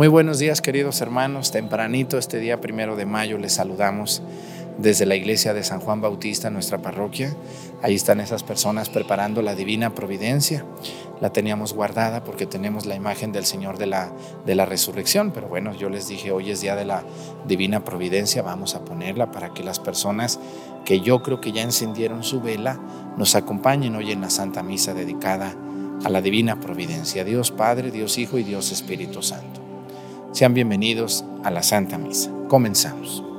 Muy buenos días queridos hermanos, tempranito este día primero de mayo les saludamos desde la iglesia de San Juan Bautista, nuestra parroquia. Ahí están esas personas preparando la divina providencia. La teníamos guardada porque tenemos la imagen del Señor de la, de la resurrección, pero bueno, yo les dije, hoy es día de la divina providencia, vamos a ponerla para que las personas que yo creo que ya encendieron su vela nos acompañen hoy en la Santa Misa dedicada a la divina providencia. Dios Padre, Dios Hijo y Dios Espíritu Santo. Sean bienvenidos a la Santa Misa. Comenzamos.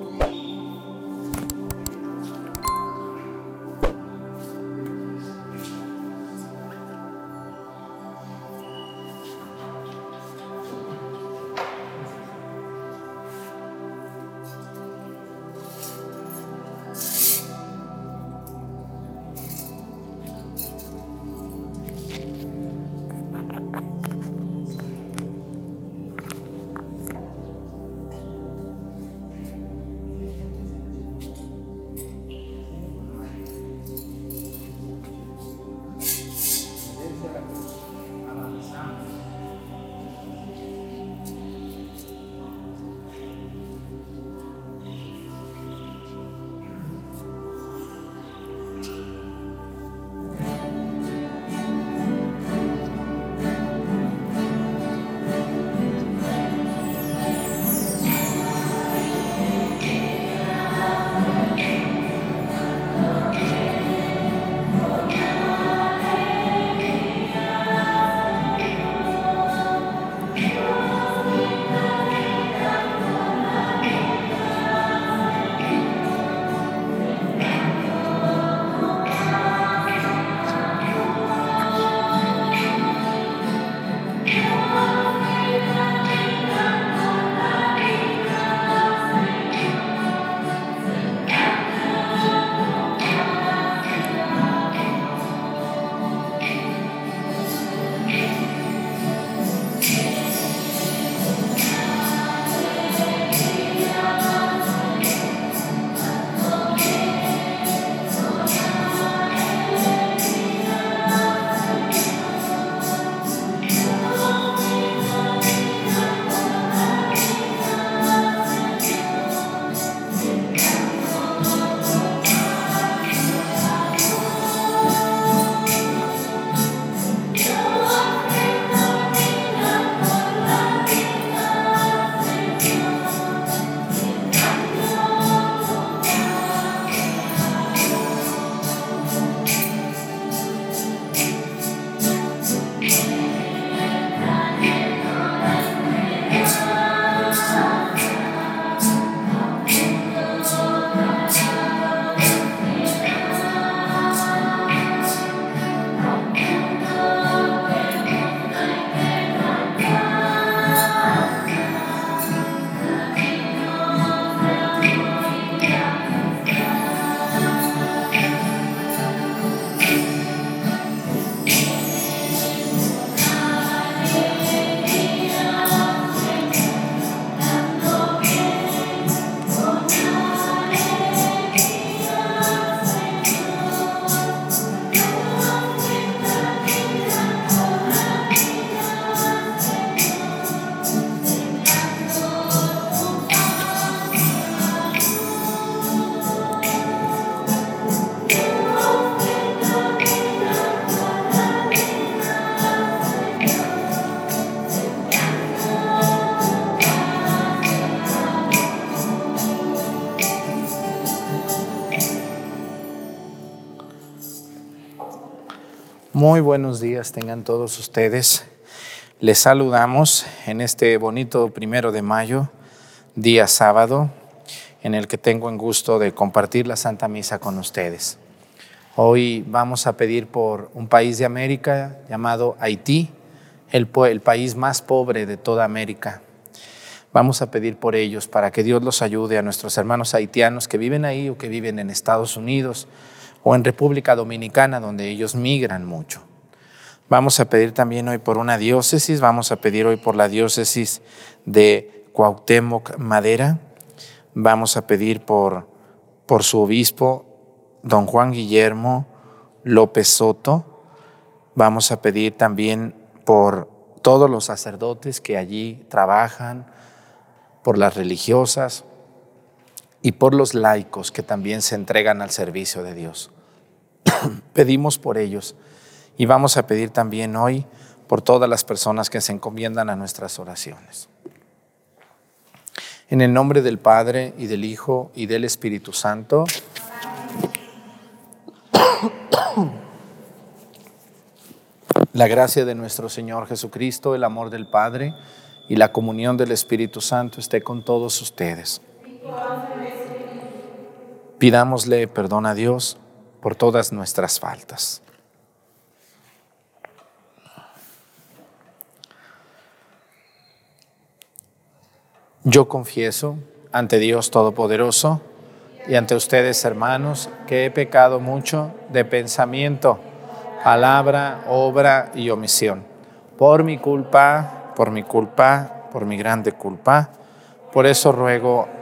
Muy buenos días tengan todos ustedes. Les saludamos en este bonito primero de mayo, día sábado, en el que tengo el gusto de compartir la Santa Misa con ustedes. Hoy vamos a pedir por un país de América llamado Haití, el, el país más pobre de toda América. Vamos a pedir por ellos para que Dios los ayude a nuestros hermanos haitianos que viven ahí o que viven en Estados Unidos o en República Dominicana, donde ellos migran mucho. Vamos a pedir también hoy por una diócesis, vamos a pedir hoy por la diócesis de Cuauhtémoc Madera, vamos a pedir por, por su obispo, don Juan Guillermo López Soto, vamos a pedir también por todos los sacerdotes que allí trabajan, por las religiosas y por los laicos que también se entregan al servicio de Dios. Pedimos por ellos y vamos a pedir también hoy por todas las personas que se encomiendan a nuestras oraciones. En el nombre del Padre y del Hijo y del Espíritu Santo. La gracia de nuestro Señor Jesucristo, el amor del Padre y la comunión del Espíritu Santo esté con todos ustedes. Pidámosle perdón a Dios por todas nuestras faltas. Yo confieso ante Dios Todopoderoso y ante ustedes, hermanos, que he pecado mucho de pensamiento, palabra, obra y omisión. Por mi culpa, por mi culpa, por mi grande culpa. Por eso ruego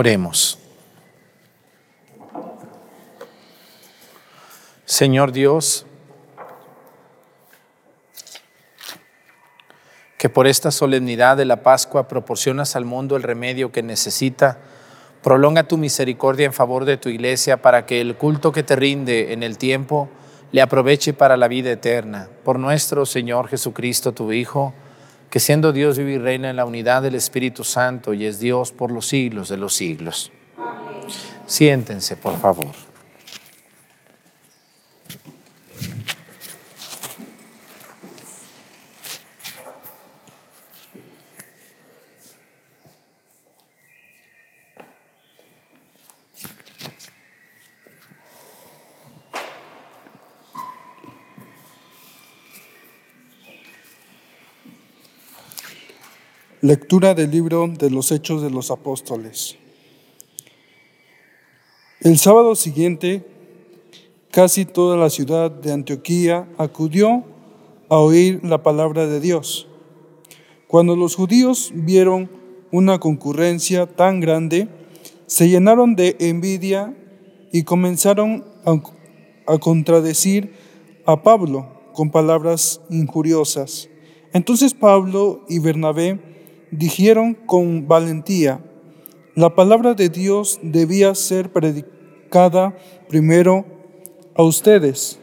Oremos. Señor Dios, que por esta solemnidad de la Pascua proporcionas al mundo el remedio que necesita, prolonga tu misericordia en favor de tu iglesia para que el culto que te rinde en el tiempo le aproveche para la vida eterna. Por nuestro Señor Jesucristo, tu Hijo, que siendo Dios vive y reina en la unidad del Espíritu Santo y es Dios por los siglos de los siglos. Siéntense, por favor. Lectura del libro de los Hechos de los Apóstoles. El sábado siguiente, casi toda la ciudad de Antioquía acudió a oír la palabra de Dios. Cuando los judíos vieron una concurrencia tan grande, se llenaron de envidia y comenzaron a, a contradecir a Pablo con palabras injuriosas. Entonces Pablo y Bernabé dijeron con valentía, la palabra de Dios debía ser predicada primero a ustedes,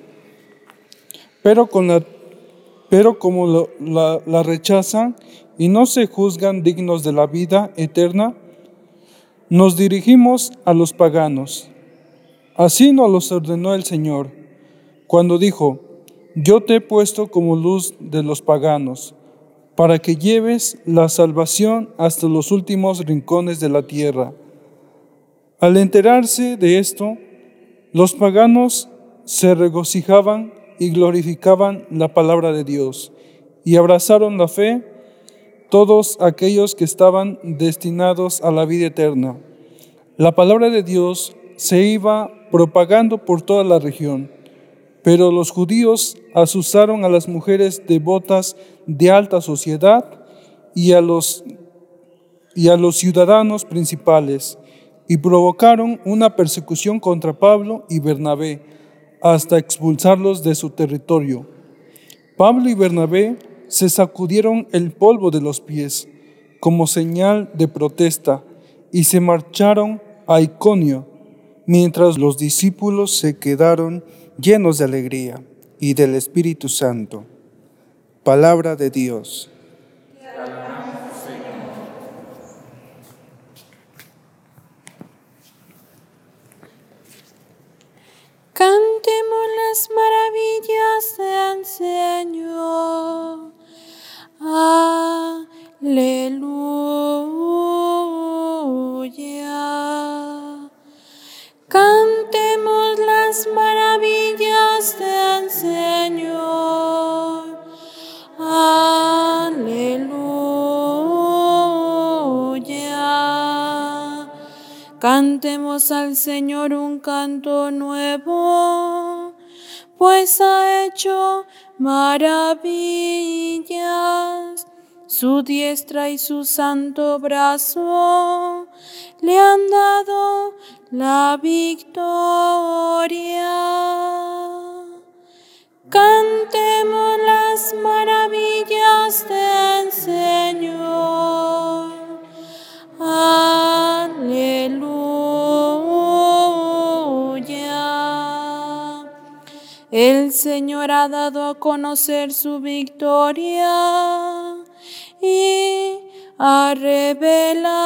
pero, como la, la rechazan y no se juzgan dignos de la vida eterna, nos dirigimos a los paganos. Así nos los ordenó el Señor, cuando dijo, yo te he puesto como luz de los paganos para que lleves la salvación hasta los últimos rincones de la tierra. Al enterarse de esto, los paganos se regocijaban y glorificaban la palabra de Dios y abrazaron la fe todos aquellos que estaban destinados a la vida eterna. La palabra de Dios se iba propagando por toda la región. Pero los judíos asusaron a las mujeres devotas de alta sociedad y a los, y a los ciudadanos principales, y provocaron una persecución contra Pablo y Bernabé hasta expulsarlos de su territorio. Pablo y Bernabé se sacudieron el polvo de los pies como señal de protesta y se marcharon a Iconio, mientras los discípulos se quedaron llenos de alegría y del Espíritu Santo. Palabra de Dios. Cantemos las maravillas del Señor. Aleluya. Cantemos las maravillas del Señor. Aleluya. Cantemos al Señor un canto nuevo, pues ha hecho maravillas. Su diestra y su santo brazo le han dado la victoria. Cantemos las maravillas del Señor. Aleluya. El Señor ha dado a conocer su victoria y ha revelado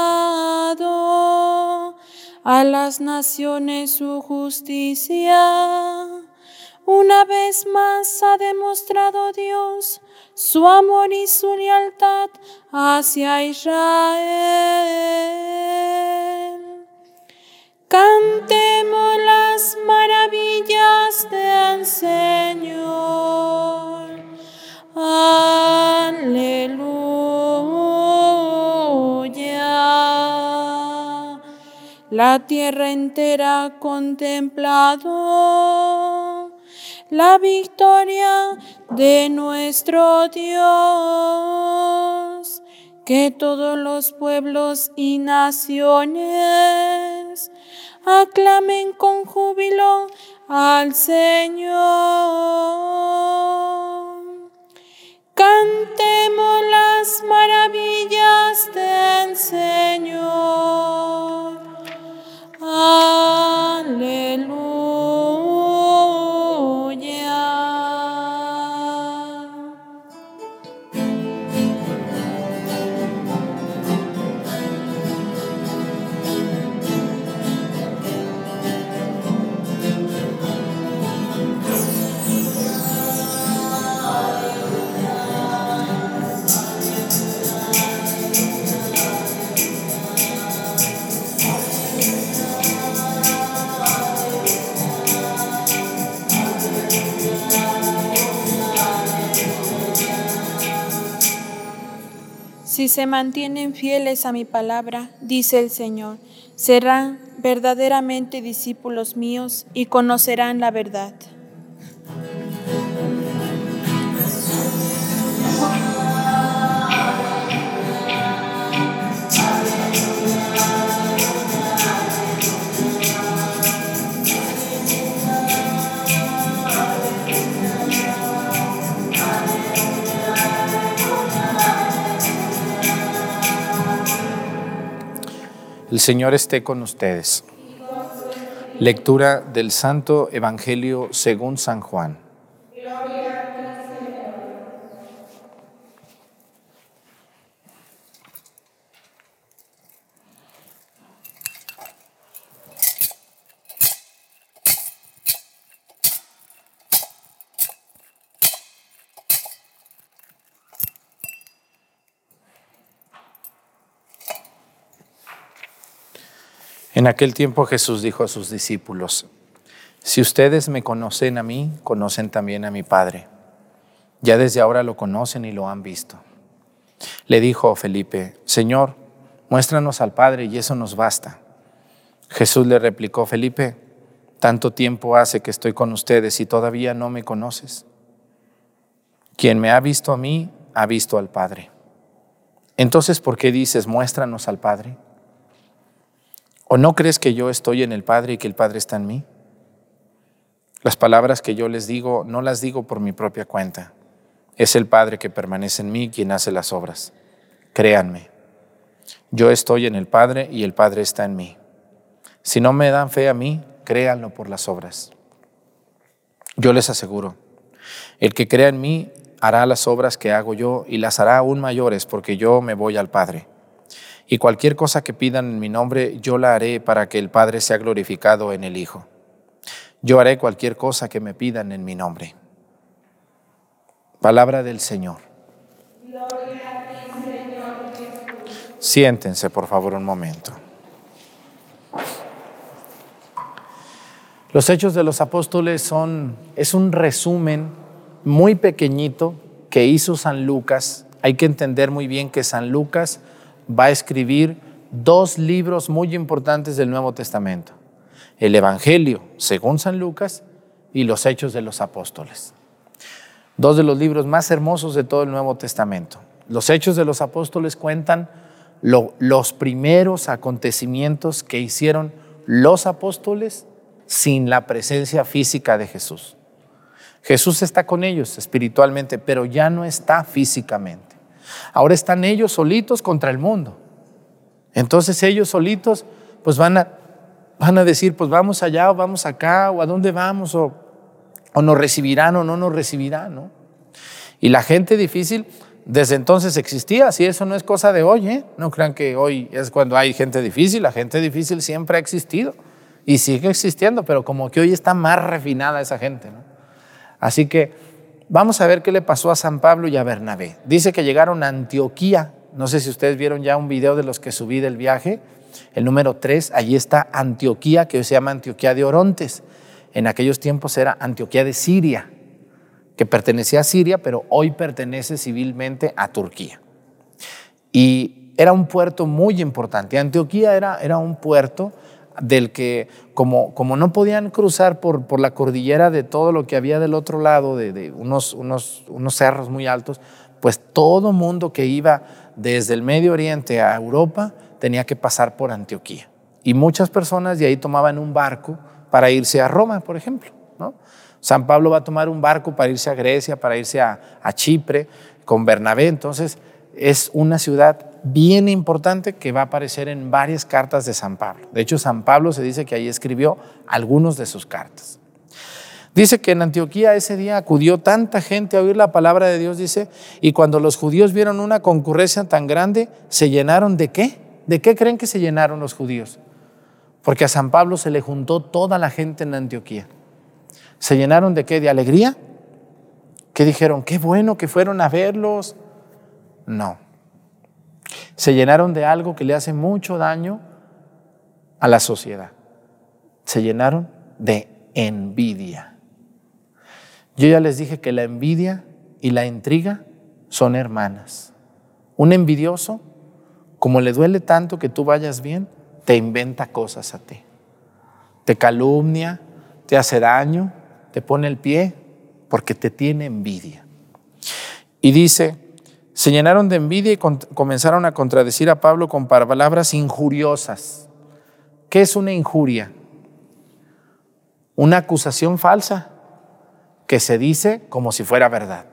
a las naciones su justicia. Una vez más ha demostrado Dios su amor y su lealtad hacia Israel. Cantemos las maravillas del Señor. Aleluya. La tierra entera contemplado la victoria de nuestro Dios. Que todos los pueblos y naciones aclamen con júbilo al Señor. Cantemos las maravillas del Señor. Aleluya. Si se mantienen fieles a mi palabra, dice el Señor, serán verdaderamente discípulos míos y conocerán la verdad. El Señor esté con ustedes. Lectura del Santo Evangelio según San Juan. En aquel tiempo Jesús dijo a sus discípulos, si ustedes me conocen a mí, conocen también a mi Padre. Ya desde ahora lo conocen y lo han visto. Le dijo Felipe, Señor, muéstranos al Padre y eso nos basta. Jesús le replicó, Felipe, tanto tiempo hace que estoy con ustedes y todavía no me conoces. Quien me ha visto a mí, ha visto al Padre. Entonces, ¿por qué dices, muéstranos al Padre? ¿O no crees que yo estoy en el Padre y que el Padre está en mí? Las palabras que yo les digo no las digo por mi propia cuenta. Es el Padre que permanece en mí quien hace las obras. Créanme, yo estoy en el Padre y el Padre está en mí. Si no me dan fe a mí, créanlo por las obras. Yo les aseguro, el que crea en mí hará las obras que hago yo y las hará aún mayores porque yo me voy al Padre. Y cualquier cosa que pidan en mi nombre, yo la haré para que el Padre sea glorificado en el Hijo. Yo haré cualquier cosa que me pidan en mi nombre. Palabra del Señor. Siéntense, por favor, un momento. Los hechos de los apóstoles son, es un resumen muy pequeñito que hizo San Lucas. Hay que entender muy bien que San Lucas va a escribir dos libros muy importantes del Nuevo Testamento. El Evangelio, según San Lucas, y los Hechos de los Apóstoles. Dos de los libros más hermosos de todo el Nuevo Testamento. Los Hechos de los Apóstoles cuentan los primeros acontecimientos que hicieron los apóstoles sin la presencia física de Jesús. Jesús está con ellos espiritualmente, pero ya no está físicamente. Ahora están ellos solitos contra el mundo. Entonces ellos solitos pues van a, van a decir, pues vamos allá o vamos acá o a dónde vamos o, o nos recibirán o no nos recibirán. ¿no? Y la gente difícil desde entonces existía, así eso no es cosa de hoy, ¿eh? no crean que hoy es cuando hay gente difícil, la gente difícil siempre ha existido y sigue existiendo, pero como que hoy está más refinada esa gente. ¿no? Así que Vamos a ver qué le pasó a San Pablo y a Bernabé. Dice que llegaron a Antioquía. No sé si ustedes vieron ya un video de los que subí del viaje. El número 3, allí está Antioquía, que hoy se llama Antioquía de Orontes. En aquellos tiempos era Antioquía de Siria, que pertenecía a Siria, pero hoy pertenece civilmente a Turquía. Y era un puerto muy importante. Antioquía era, era un puerto del que como, como no podían cruzar por, por, la cordillera de todo lo que había del otro lado, de, unos, unos, unos cerros muy altos, pues todo mundo que iba desde el Medio Oriente a Europa tenía que pasar por Antioquía. Y muchas personas de ahí tomaban un barco para irse a Roma, por ejemplo. ¿no? San Pablo va a tomar un barco para irse a Grecia, para irse a, a Chipre con Bernabé. Entonces es una ciudad bien importante que va a aparecer en varias cartas de San Pablo. De hecho, San Pablo se dice que ahí escribió algunos de sus cartas. Dice que en Antioquía ese día acudió tanta gente a oír la palabra de Dios, dice, y cuando los judíos vieron una concurrencia tan grande, se llenaron de qué? ¿De qué creen que se llenaron los judíos? Porque a San Pablo se le juntó toda la gente en Antioquía. ¿Se llenaron de qué? ¿De alegría? ¿Qué dijeron? Qué bueno que fueron a verlos. No se llenaron de algo que le hace mucho daño a la sociedad. Se llenaron de envidia. Yo ya les dije que la envidia y la intriga son hermanas. Un envidioso, como le duele tanto que tú vayas bien, te inventa cosas a ti. Te calumnia, te hace daño, te pone el pie porque te tiene envidia. Y dice, se llenaron de envidia y comenzaron a contradecir a Pablo con palabras injuriosas. ¿Qué es una injuria? Una acusación falsa que se dice como si fuera verdad.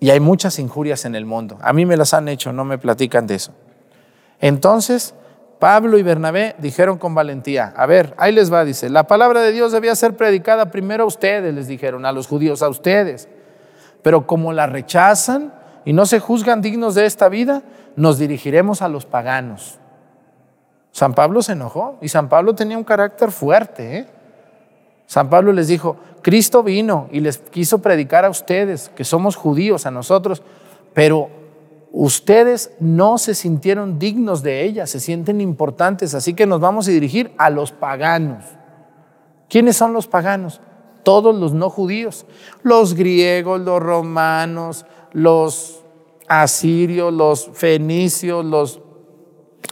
Y hay muchas injurias en el mundo. A mí me las han hecho, no me platican de eso. Entonces, Pablo y Bernabé dijeron con valentía, a ver, ahí les va, dice, la palabra de Dios debía ser predicada primero a ustedes, les dijeron, a los judíos, a ustedes. Pero como la rechazan, y no se juzgan dignos de esta vida, nos dirigiremos a los paganos. San Pablo se enojó y San Pablo tenía un carácter fuerte. ¿eh? San Pablo les dijo, Cristo vino y les quiso predicar a ustedes, que somos judíos, a nosotros, pero ustedes no se sintieron dignos de ella, se sienten importantes, así que nos vamos a dirigir a los paganos. ¿Quiénes son los paganos? Todos los no judíos, los griegos, los romanos, los asirios, los fenicios, los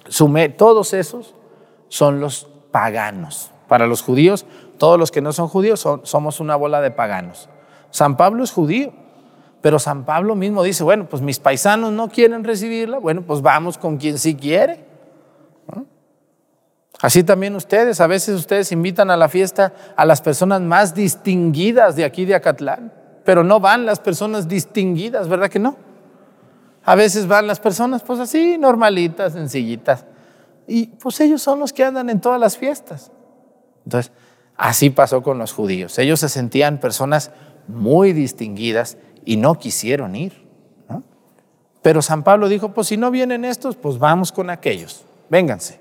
sumerios, todos esos son los paganos. Para los judíos, todos los que no son judíos somos una bola de paganos. San Pablo es judío, pero San Pablo mismo dice, bueno, pues mis paisanos no quieren recibirla, bueno, pues vamos con quien sí quiere. Así también ustedes, a veces ustedes invitan a la fiesta a las personas más distinguidas de aquí de Acatlán, pero no van las personas distinguidas, ¿verdad que no? A veces van las personas pues así, normalitas, sencillitas. Y pues ellos son los que andan en todas las fiestas. Entonces, así pasó con los judíos. Ellos se sentían personas muy distinguidas y no quisieron ir. Pero San Pablo dijo, pues si no vienen estos, pues vamos con aquellos. Vénganse.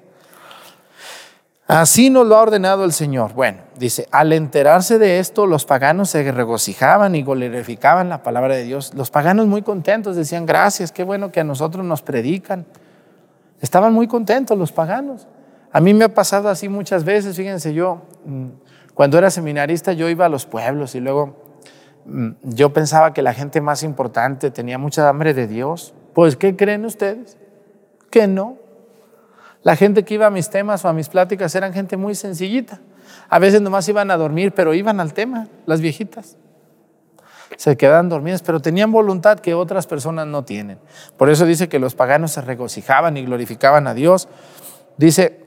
Así nos lo ha ordenado el Señor. Bueno, dice, al enterarse de esto, los paganos se regocijaban y glorificaban la palabra de Dios. Los paganos muy contentos decían, gracias, qué bueno que a nosotros nos predican. Estaban muy contentos los paganos. A mí me ha pasado así muchas veces, fíjense, yo mm, cuando era seminarista yo iba a los pueblos y luego mm, yo pensaba que la gente más importante tenía mucha hambre de Dios. Pues, ¿qué creen ustedes? Que no. La gente que iba a mis temas o a mis pláticas eran gente muy sencillita. A veces nomás iban a dormir, pero iban al tema, las viejitas. Se quedaban dormidas, pero tenían voluntad que otras personas no tienen. Por eso dice que los paganos se regocijaban y glorificaban a Dios. Dice,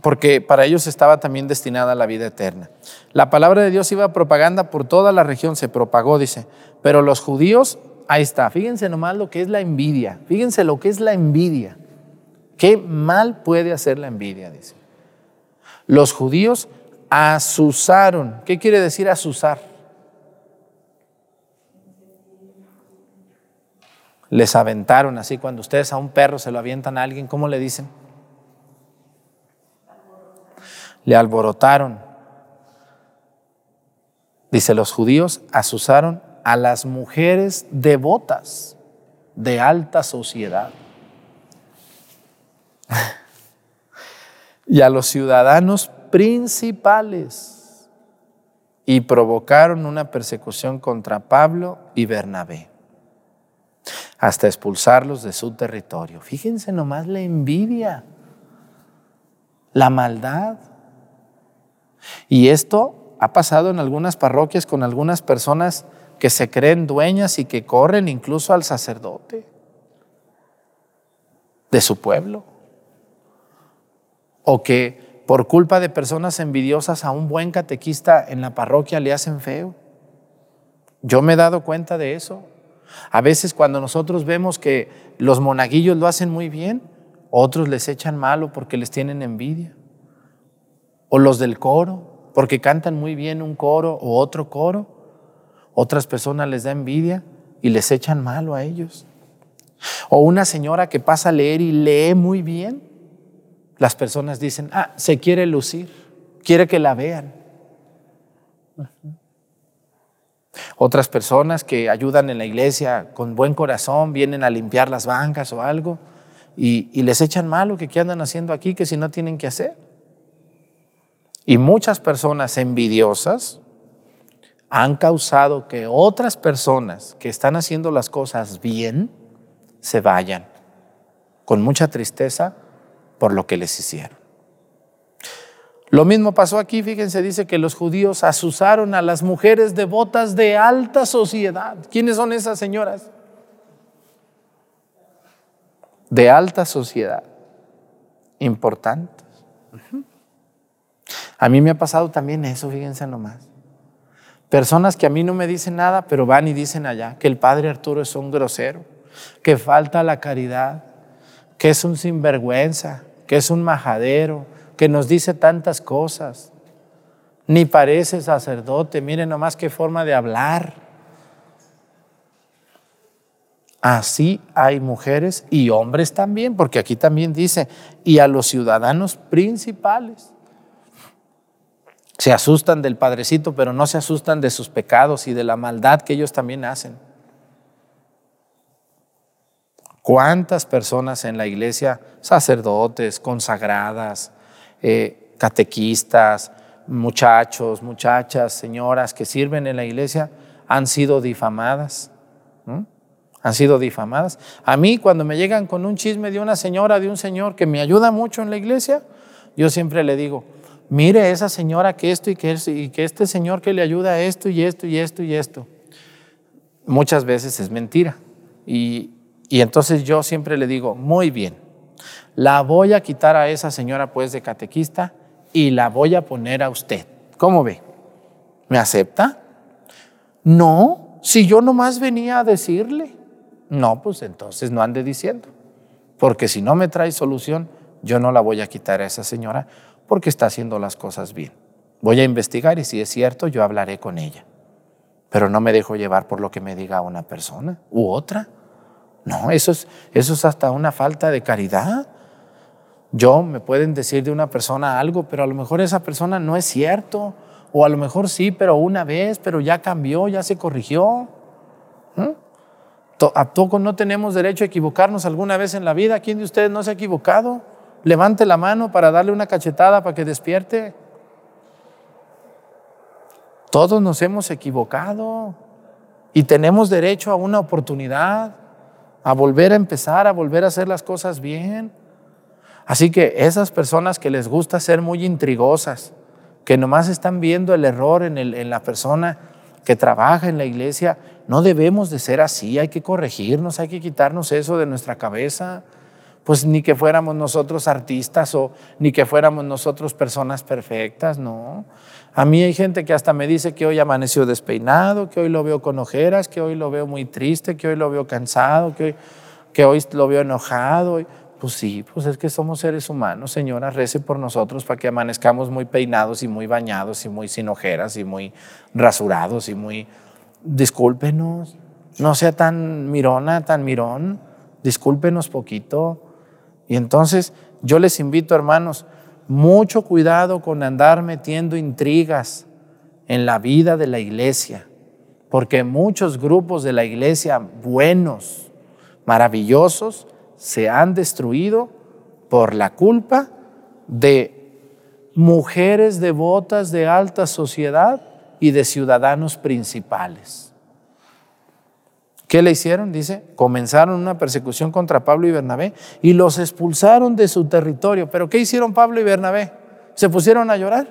porque para ellos estaba también destinada la vida eterna. La palabra de Dios iba propaganda por toda la región, se propagó, dice, pero los judíos, ahí está, fíjense nomás lo que es la envidia, fíjense lo que es la envidia. ¿Qué mal puede hacer la envidia? Dice. Los judíos asusaron. ¿Qué quiere decir asusar? Les aventaron así. Cuando ustedes a un perro se lo avientan a alguien, ¿cómo le dicen? Le alborotaron. Dice, los judíos asusaron a las mujeres devotas de alta sociedad. Y a los ciudadanos principales y provocaron una persecución contra Pablo y Bernabé hasta expulsarlos de su territorio. Fíjense nomás la envidia, la maldad. Y esto ha pasado en algunas parroquias con algunas personas que se creen dueñas y que corren incluso al sacerdote de su pueblo o que por culpa de personas envidiosas a un buen catequista en la parroquia le hacen feo. Yo me he dado cuenta de eso. A veces cuando nosotros vemos que los monaguillos lo hacen muy bien, otros les echan malo porque les tienen envidia. O los del coro, porque cantan muy bien un coro o otro coro. Otras personas les da envidia y les echan malo a ellos. O una señora que pasa a leer y lee muy bien las personas dicen, ah, se quiere lucir, quiere que la vean. Otras personas que ayudan en la iglesia con buen corazón, vienen a limpiar las bancas o algo y, les echan malo que qué andan haciendo aquí, que si no tienen que hacer. Y muchas personas envidiosas han causado que otras personas que están haciendo las cosas bien se vayan con mucha tristeza por lo que les hicieron. Lo mismo pasó aquí, fíjense, dice que los judíos asusaron a las mujeres devotas de alta sociedad. ¿Quiénes son esas señoras? De alta sociedad, importantes. A mí me ha pasado también eso, fíjense nomás. Personas que a mí no me dicen nada, pero van y dicen allá que el padre Arturo es un grosero, que falta la caridad, que es un sinvergüenza, que es un majadero, que nos dice tantas cosas. Ni parece sacerdote, miren nomás qué forma de hablar. Así hay mujeres y hombres también, porque aquí también dice, y a los ciudadanos principales. Se asustan del Padrecito, pero no se asustan de sus pecados y de la maldad que ellos también hacen. ¿Cuántas personas en la iglesia, sacerdotes, consagradas, eh, catequistas, muchachos, muchachas, señoras que sirven en la iglesia, han sido difamadas? Han sido difamadas. A mí, cuando me llegan con un chisme de una señora, de un señor que me ayuda mucho en la iglesia, yo siempre le digo, mire esa señora que esto y que, y que este señor que le ayuda a esto y esto y esto y esto. Muchas veces es mentira. Y, y entonces yo siempre le digo, muy bien, La voy a quitar a esa señora pues de catequista y la voy a poner a usted. ¿Cómo ve? ¿Me acepta? No, si yo nomás venía a decirle. No, pues entonces no ande diciendo. Porque si no me trae solución, yo no la voy a quitar a esa señora porque está haciendo las cosas bien. Voy a investigar y si es cierto, yo hablaré con ella. Pero no me dejo llevar por lo que me diga una persona u otra. No, eso es, eso es hasta una falta de caridad. Yo me pueden decir de una persona algo, pero a lo mejor esa persona no es cierto. O a lo mejor sí, pero una vez, pero ya cambió, ya se corrigió. ¿Mm? ¿A poco no tenemos derecho a equivocarnos alguna vez en la vida? ¿Quién de ustedes no se ha equivocado? Levante la mano para darle una cachetada para que despierte. Todos nos hemos equivocado y tenemos derecho a una oportunidad, a volver a empezar, a volver a hacer las cosas bien. Así que esas personas que les gusta ser muy intrigosas, que nomás están viendo el error en, en la persona que trabaja en la iglesia, no debemos de ser así, hay que corregirnos, hay que quitarnos eso de nuestra cabeza. Pues ni que fuéramos nosotros artistas o ni que fuéramos nosotros personas perfectas, no. A mí hay gente que hasta me dice que hoy amaneció despeinado, que hoy lo veo con ojeras, que hoy lo veo muy triste, que hoy lo veo cansado, que hoy, que hoy lo veo enojado. Pues sí, pues es que somos seres humanos, señora, rece por nosotros para que amanezcamos muy peinados y muy bañados y muy sin ojeras y muy rasurados y muy... Discúlpenos, no sea tan mirona, tan mirón, discúlpenos poquito. Y entonces yo les invito, hermanos, mucho cuidado con andar metiendo intrigas en la vida de la iglesia, porque muchos grupos de la iglesia buenos, maravillosos, se han destruido por la culpa de mujeres devotas de alta sociedad y de ciudadanos principales. ¿Qué le hicieron? Dice, comenzaron una persecución contra Pablo y Bernabé y los expulsaron de su territorio. ¿Pero qué hicieron Pablo y Bernabé? ¿Se pusieron a llorar?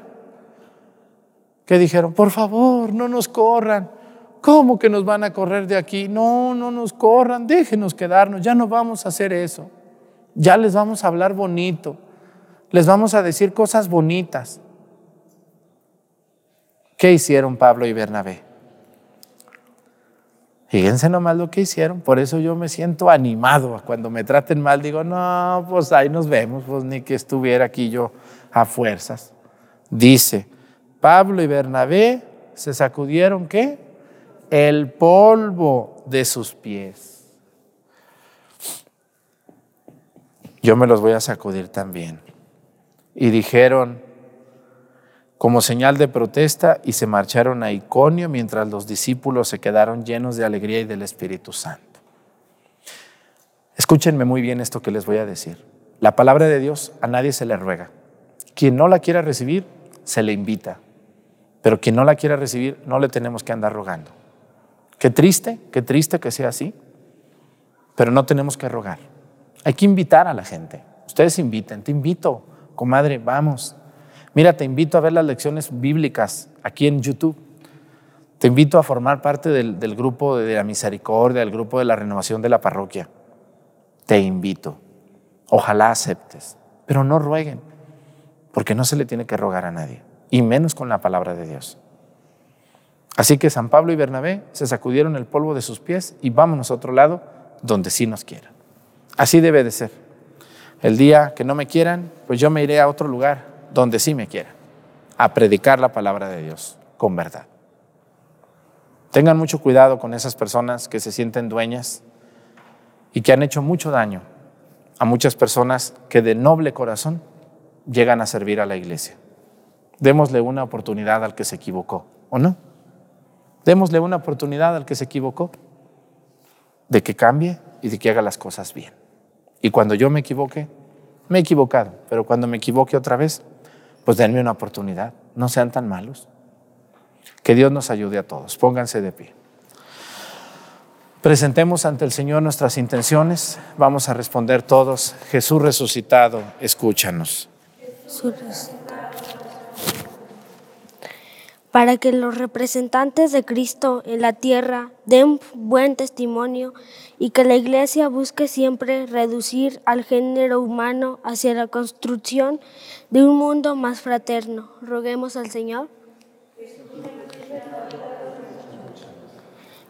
¿Qué dijeron? Por favor, no nos corran. ¿Cómo que nos van a correr de aquí? No, no nos corran, déjenos quedarnos, ya no vamos a hacer eso. Ya les vamos a hablar bonito, les vamos a decir cosas bonitas. ¿Qué hicieron Pablo y Bernabé? Fíjense nomás lo que hicieron, por eso yo me siento animado. Cuando me traten mal digo, no, pues ahí nos vemos, pues ni que estuviera aquí yo a fuerzas. Dice, Pablo y Bernabé se sacudieron qué? El polvo de sus pies. Yo me los voy a sacudir también. Y dijeron, como señal de protesta y se marcharon a Iconio mientras los discípulos se quedaron llenos de alegría y del Espíritu Santo. Escúchenme muy bien esto que les voy a decir. La palabra de Dios a nadie se le ruega. Quien no la quiera recibir, se le invita. Pero quien no la quiera recibir, no le tenemos que andar rogando. Qué triste, qué triste que sea así, pero no tenemos que rogar. Hay que invitar a la gente. Ustedes inviten, te invito, comadre, vamos, Mira, te invito a ver las lecciones bíblicas aquí en YouTube. Te invito a formar parte del, grupo de la misericordia, del grupo de la renovación de la parroquia. Te invito. Ojalá aceptes, pero no rueguen, porque no se le tiene que rogar a nadie, y menos con la palabra de Dios. Así que San Pablo y Bernabé se sacudieron el polvo de sus pies y vámonos a otro lado donde sí nos quieran. Así debe de ser. El día que no me quieran, pues yo me iré a otro lugar donde sí me quiera, a predicar la palabra de Dios con verdad. Tengan mucho cuidado con esas personas que se sienten dueñas y que han hecho mucho daño a muchas personas que de noble corazón llegan a servir a la iglesia. Démosle una oportunidad al que se equivocó, ¿o no? Démosle una oportunidad al que se equivocó de que cambie y de que haga las cosas bien. Y cuando yo me equivoque, me he equivocado, pero cuando me equivoque otra vez, pues denme una oportunidad, no sean tan malos. Que Dios nos ayude a todos, pónganse de pie. Presentemos ante el Señor nuestras intenciones, vamos a responder todos, Jesús resucitado, escúchanos. Para que los representantes de Cristo en la tierra den buen testimonio y que la Iglesia busque siempre reducir al género humano hacia la construcción de un mundo más fraterno. Roguemos al Señor.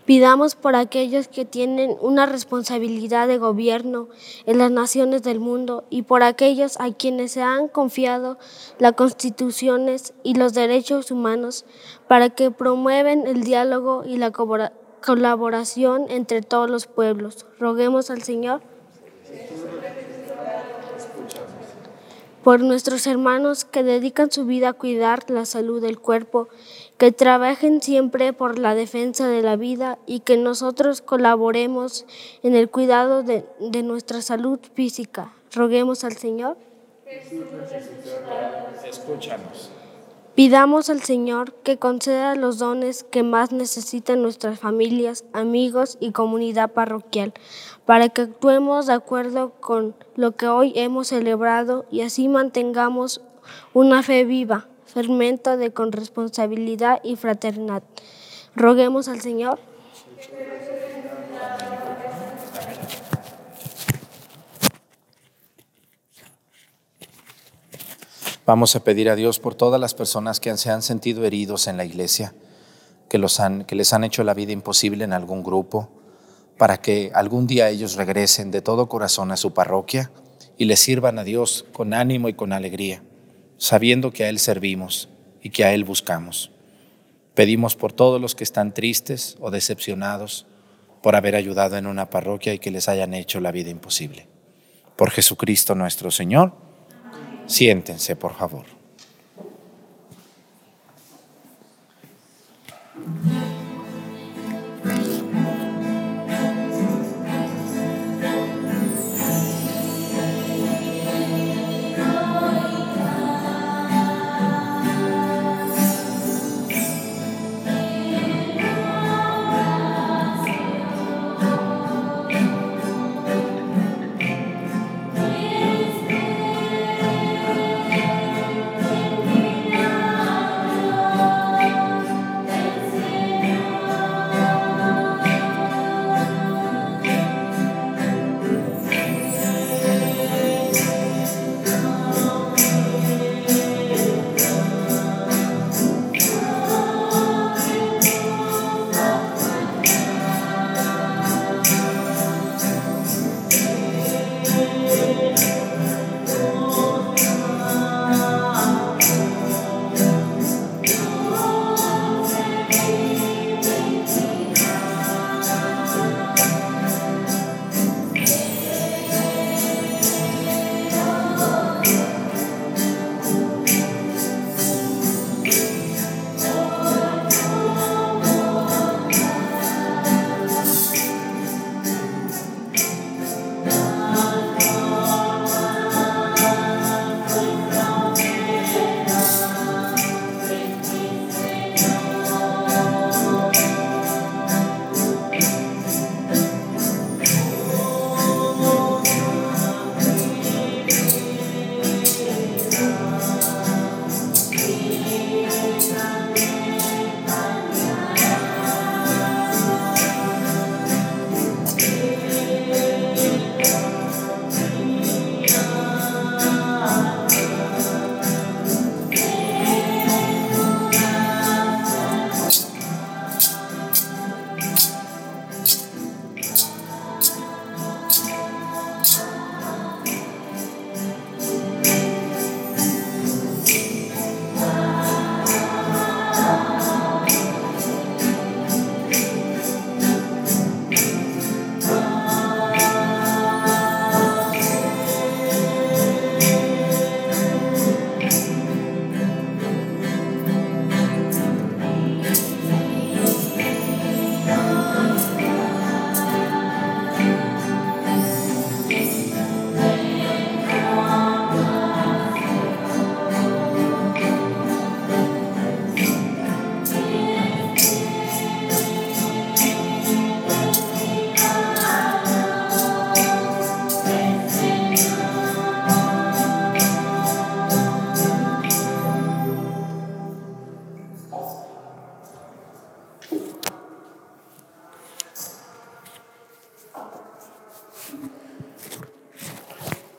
Pidamos por aquellos que tienen una responsabilidad de gobierno en las naciones del mundo y por aquellos a quienes se han confiado las constituciones y los derechos humanos para que promuevan el diálogo y la colaboración entre todos los pueblos. Roguemos al Señor. Por nuestros hermanos que dedican su vida a cuidar la salud del cuerpo que trabajen siempre por la defensa de la vida y que nosotros colaboremos en el cuidado de, nuestra salud física. Roguemos al Señor. Escúchanos. Pidamos al Señor que conceda los dones que más necesitan nuestras familias, amigos y comunidad parroquial, para que actuemos de acuerdo con lo que hoy hemos celebrado y así mantengamos una fe viva fermento de corresponsabilidad y fraternidad. Roguemos al Señor. Vamos a pedir a Dios por todas las personas que se han sentido heridos en la iglesia, que, los han, que les han hecho la vida imposible en algún grupo, para que algún día ellos regresen de todo corazón a su parroquia y le sirvan a Dios con ánimo y con alegría sabiendo que a Él servimos y que a Él buscamos. Pedimos por todos los que están tristes o decepcionados por haber ayudado en una parroquia y que les hayan hecho la vida imposible. Por Jesucristo nuestro Señor, siéntense, por favor.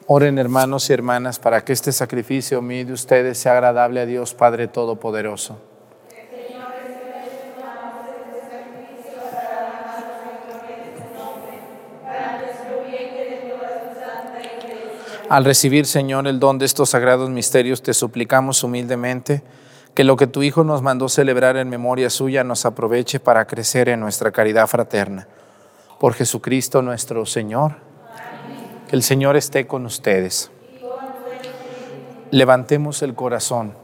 Oren hermanos y hermanas para que este sacrificio mío de ustedes sea agradable a Dios Padre Todopoderoso. Al recibir, Señor, el don de estos sagrados misterios, te suplicamos humildemente que lo que tu Hijo nos mandó celebrar en memoria suya nos aproveche para crecer en nuestra caridad fraterna. Por Jesucristo nuestro Señor. Que el Señor esté con ustedes. Levantemos el corazón.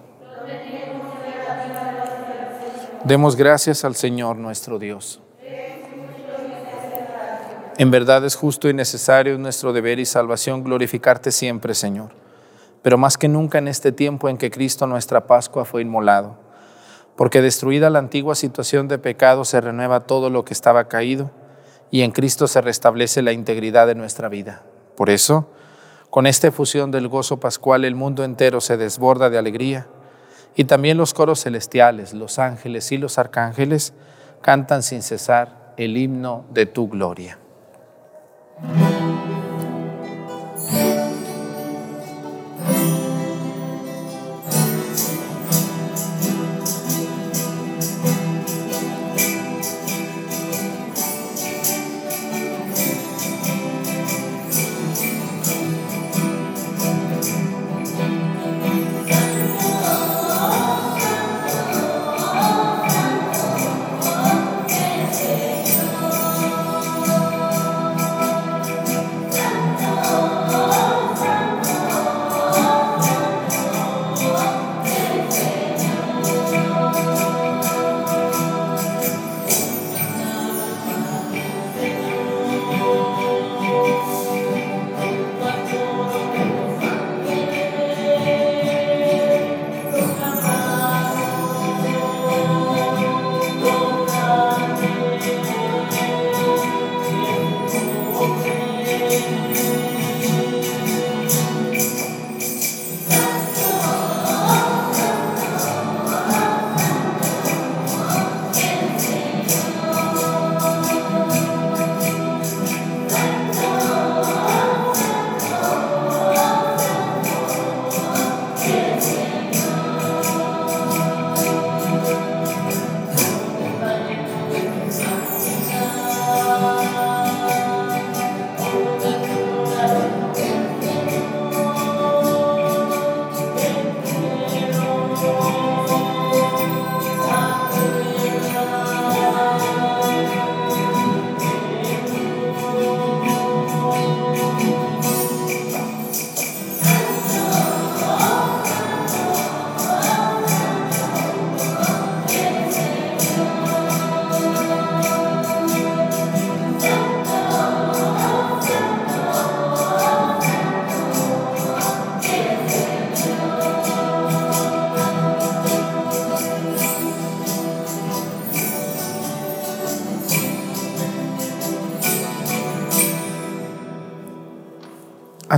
Demos gracias al Señor nuestro Dios. En verdad es justo y necesario nuestro deber y salvación glorificarte siempre, Señor, pero más que nunca en este tiempo en que Cristo nuestra Pascua fue inmolado, porque destruida la antigua situación de pecado se renueva todo lo que estaba caído y en Cristo se restablece la integridad de nuestra vida. Por eso, con esta efusión del gozo pascual el mundo entero se desborda de alegría y también los coros celestiales, los ángeles y los arcángeles cantan sin cesar el himno de tu gloria.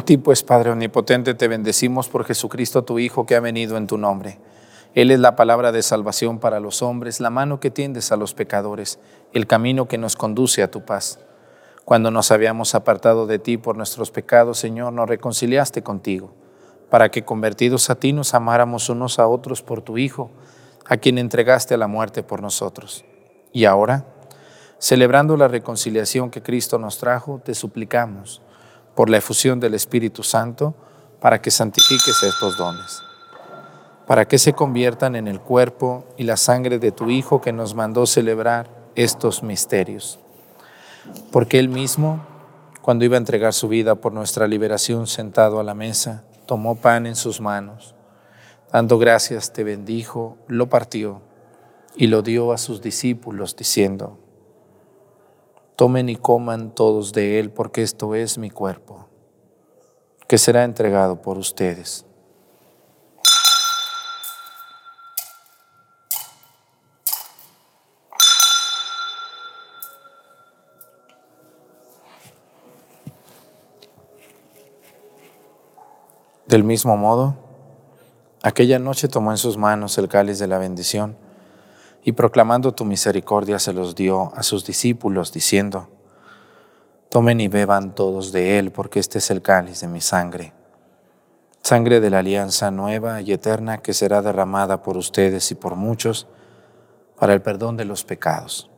Ti pues, Padre Omnipotente, te bendecimos por Jesucristo tu Hijo que ha venido en tu nombre. Él es la palabra de salvación para los hombres, la mano que tiendes a los pecadores, el camino que nos conduce a tu paz. Cuando nos habíamos apartado de ti por nuestros pecados, Señor, nos reconciliaste contigo, para que convertidos a ti nos amáramos unos a otros por tu Hijo, a quien entregaste a la muerte por nosotros. Y ahora, celebrando la reconciliación que Cristo nos trajo, te suplicamos por la efusión del Espíritu Santo, para que santifiques estos dones, para que se conviertan en el cuerpo y la sangre de tu Hijo que nos mandó celebrar estos misterios. Porque Él mismo, cuando iba a entregar su vida por nuestra liberación sentado a la mesa, tomó pan en sus manos, dando gracias te bendijo, lo partió y lo dio a sus discípulos, diciendo, Tomen y coman todos de él, porque esto es mi cuerpo, que será entregado por ustedes. Del mismo modo, aquella noche tomó en sus manos el cáliz de la bendición y proclamando tu misericordia se los dio a sus discípulos, diciendo, Tomen y beban todos de él, porque este es el cáliz de mi sangre, sangre de la alianza nueva y eterna que será derramada por ustedes y por muchos para el perdón de los pecados.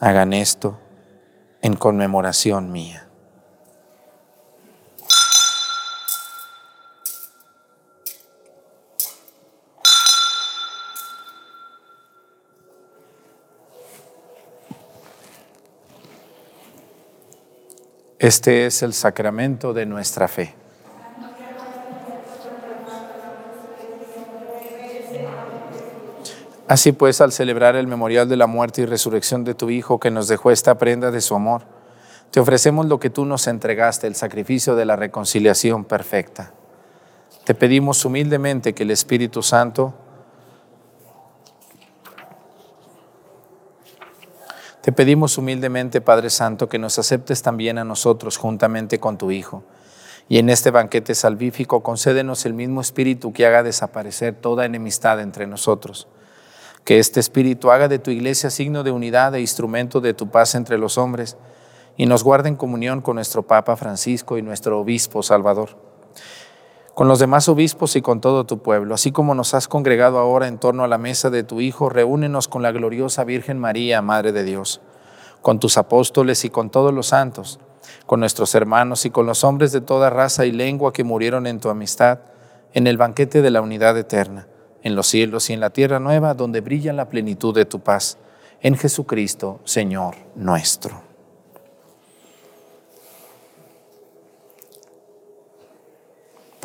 Hagan esto en conmemoración mía. Este es el sacramento de nuestra fe. Así pues, al celebrar el memorial de la muerte y resurrección de tu Hijo que nos dejó esta prenda de su amor, te ofrecemos lo que tú nos entregaste, el sacrificio de la reconciliación perfecta. Te pedimos humildemente que el Espíritu Santo Te pedimos humildemente, Padre Santo, que nos aceptes también a nosotros juntamente con tu Hijo. Y en este banquete salvífico concédenos el mismo espíritu que haga desaparecer toda enemistad entre nosotros. Que este espíritu haga de tu iglesia signo de unidad e instrumento de tu paz entre los hombres y nos guarde en comunión con nuestro Papa Francisco y nuestro Obispo Salvador con los demás obispos y con todo tu pueblo. Así como nos has congregado ahora en torno a la mesa de tu Hijo, reúnenos con la gloriosa Virgen María, Madre de Dios, con tus apóstoles y con todos los santos, con nuestros hermanos y con los hombres de toda raza y lengua que murieron en tu amistad, en el banquete de la unidad eterna, en los cielos y en la tierra nueva, donde brilla la plenitud de tu paz, en Jesucristo, Señor nuestro.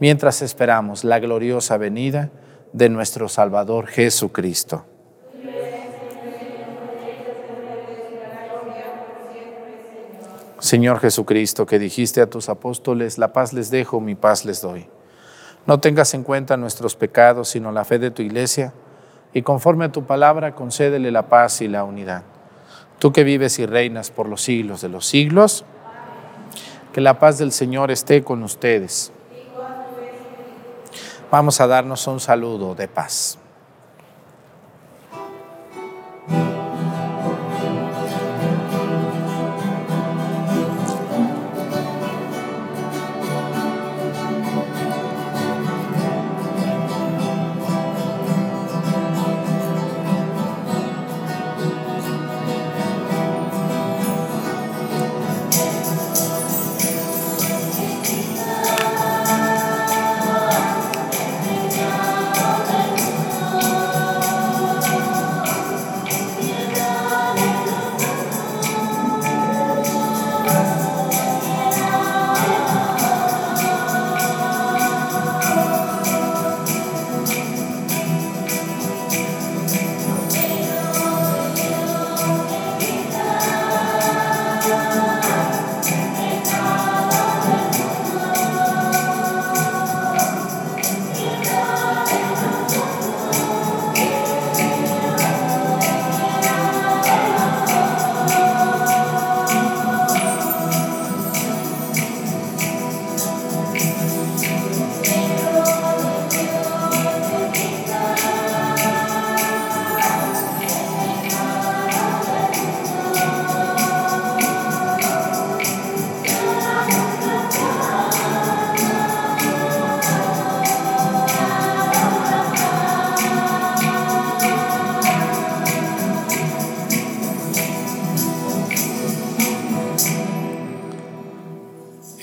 mientras esperamos la gloriosa venida de nuestro Salvador Jesucristo. Señor Jesucristo, que dijiste a tus apóstoles, la paz les dejo, mi paz les doy. No tengas en cuenta nuestros pecados, sino la fe de tu iglesia, y conforme a tu palabra, concédele la paz y la unidad. Tú que vives y reinas por los siglos de los siglos, que la paz del Señor esté con ustedes Vamos a darnos un saludo de paz.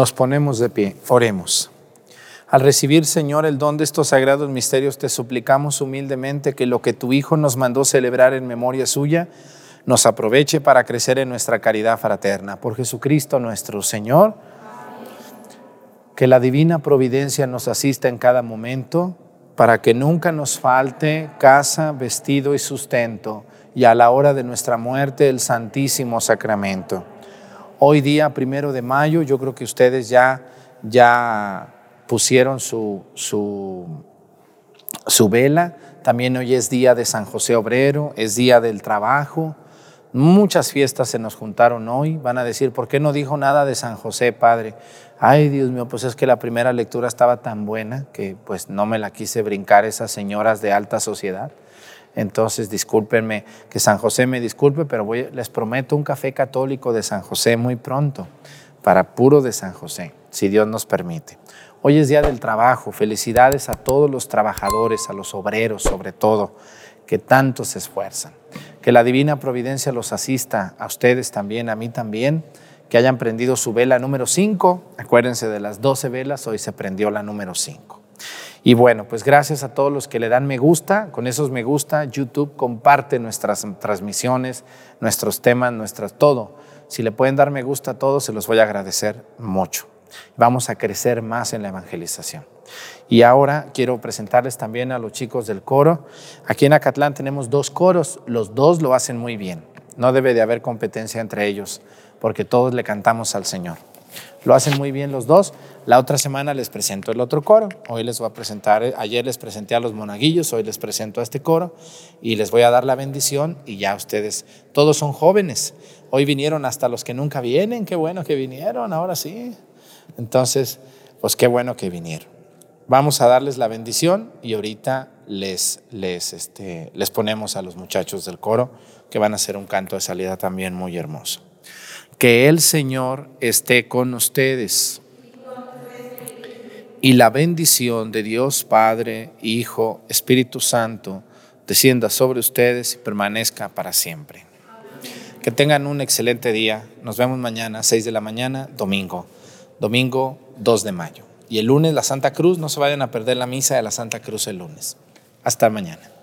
Nos ponemos de pie, oremos. Al recibir, Señor, el don de estos sagrados misterios, te suplicamos humildemente que lo que tu Hijo nos mandó celebrar en memoria suya, nos aproveche para crecer en nuestra caridad fraterna. Por Jesucristo nuestro Señor, que la divina providencia nos asista en cada momento, para que nunca nos falte casa, vestido y sustento, y a la hora de nuestra muerte el Santísimo Sacramento. Hoy día, primero de mayo, yo creo que ustedes ya, ya pusieron su, su, su vela. También hoy es día de San José Obrero, es día del trabajo. Muchas fiestas se nos juntaron hoy. Van a decir, ¿por qué no dijo nada de San José, Padre? Ay, Dios mío, pues es que la primera lectura estaba tan buena que pues no me la quise brincar esas señoras de alta sociedad. Entonces, discúlpenme, que San José me disculpe, pero voy, les prometo un café católico de San José muy pronto, para puro de San José. si Dios nos permite. Hoy es Día del Trabajo. Felicidades a todos los trabajadores, a los obreros sobre todo, que tanto se esfuerzan. Que la divina providencia los asista a ustedes también, a mí también, que hayan prendido su vela número 5. Acuérdense de las 12 velas, hoy se prendió la número 5. Y bueno, pues gracias a todos los que le dan me gusta. Con esos me gusta, YouTube comparte nuestras transmisiones, nuestros temas, nuestras todo. Si le pueden dar me gusta a todos, se los voy a agradecer mucho. Vamos a crecer más en la evangelización. Y ahora quiero presentarles también a los chicos del coro. Aquí en Acatlán tenemos dos coros, los dos lo hacen muy bien. No debe de haber competencia entre ellos, porque todos le cantamos al Señor. Lo hacen muy bien los dos. La otra semana les presento el otro coro. Hoy les voy a presentar, ayer les presenté a los monaguillos, hoy les presento a este coro y les voy a dar la bendición y ya ustedes, todos son jóvenes. Hoy vinieron hasta los que nunca vienen, qué bueno que vinieron, ahora sí. Entonces, pues qué bueno que vinieron. Vamos a darles la bendición y ahorita les, les, este, les ponemos a los muchachos del coro que van a hacer un canto de salida también muy hermoso. Que el Señor esté con ustedes. Y la bendición de Dios Padre, Hijo, Espíritu Santo, descienda sobre ustedes y permanezca para siempre. Que tengan un excelente día. Nos vemos mañana, 6 de la mañana, domingo. Domingo 2 de mayo. Y el lunes la Santa Cruz, no se vayan a perder la misa de la Santa Cruz el lunes. Hasta mañana.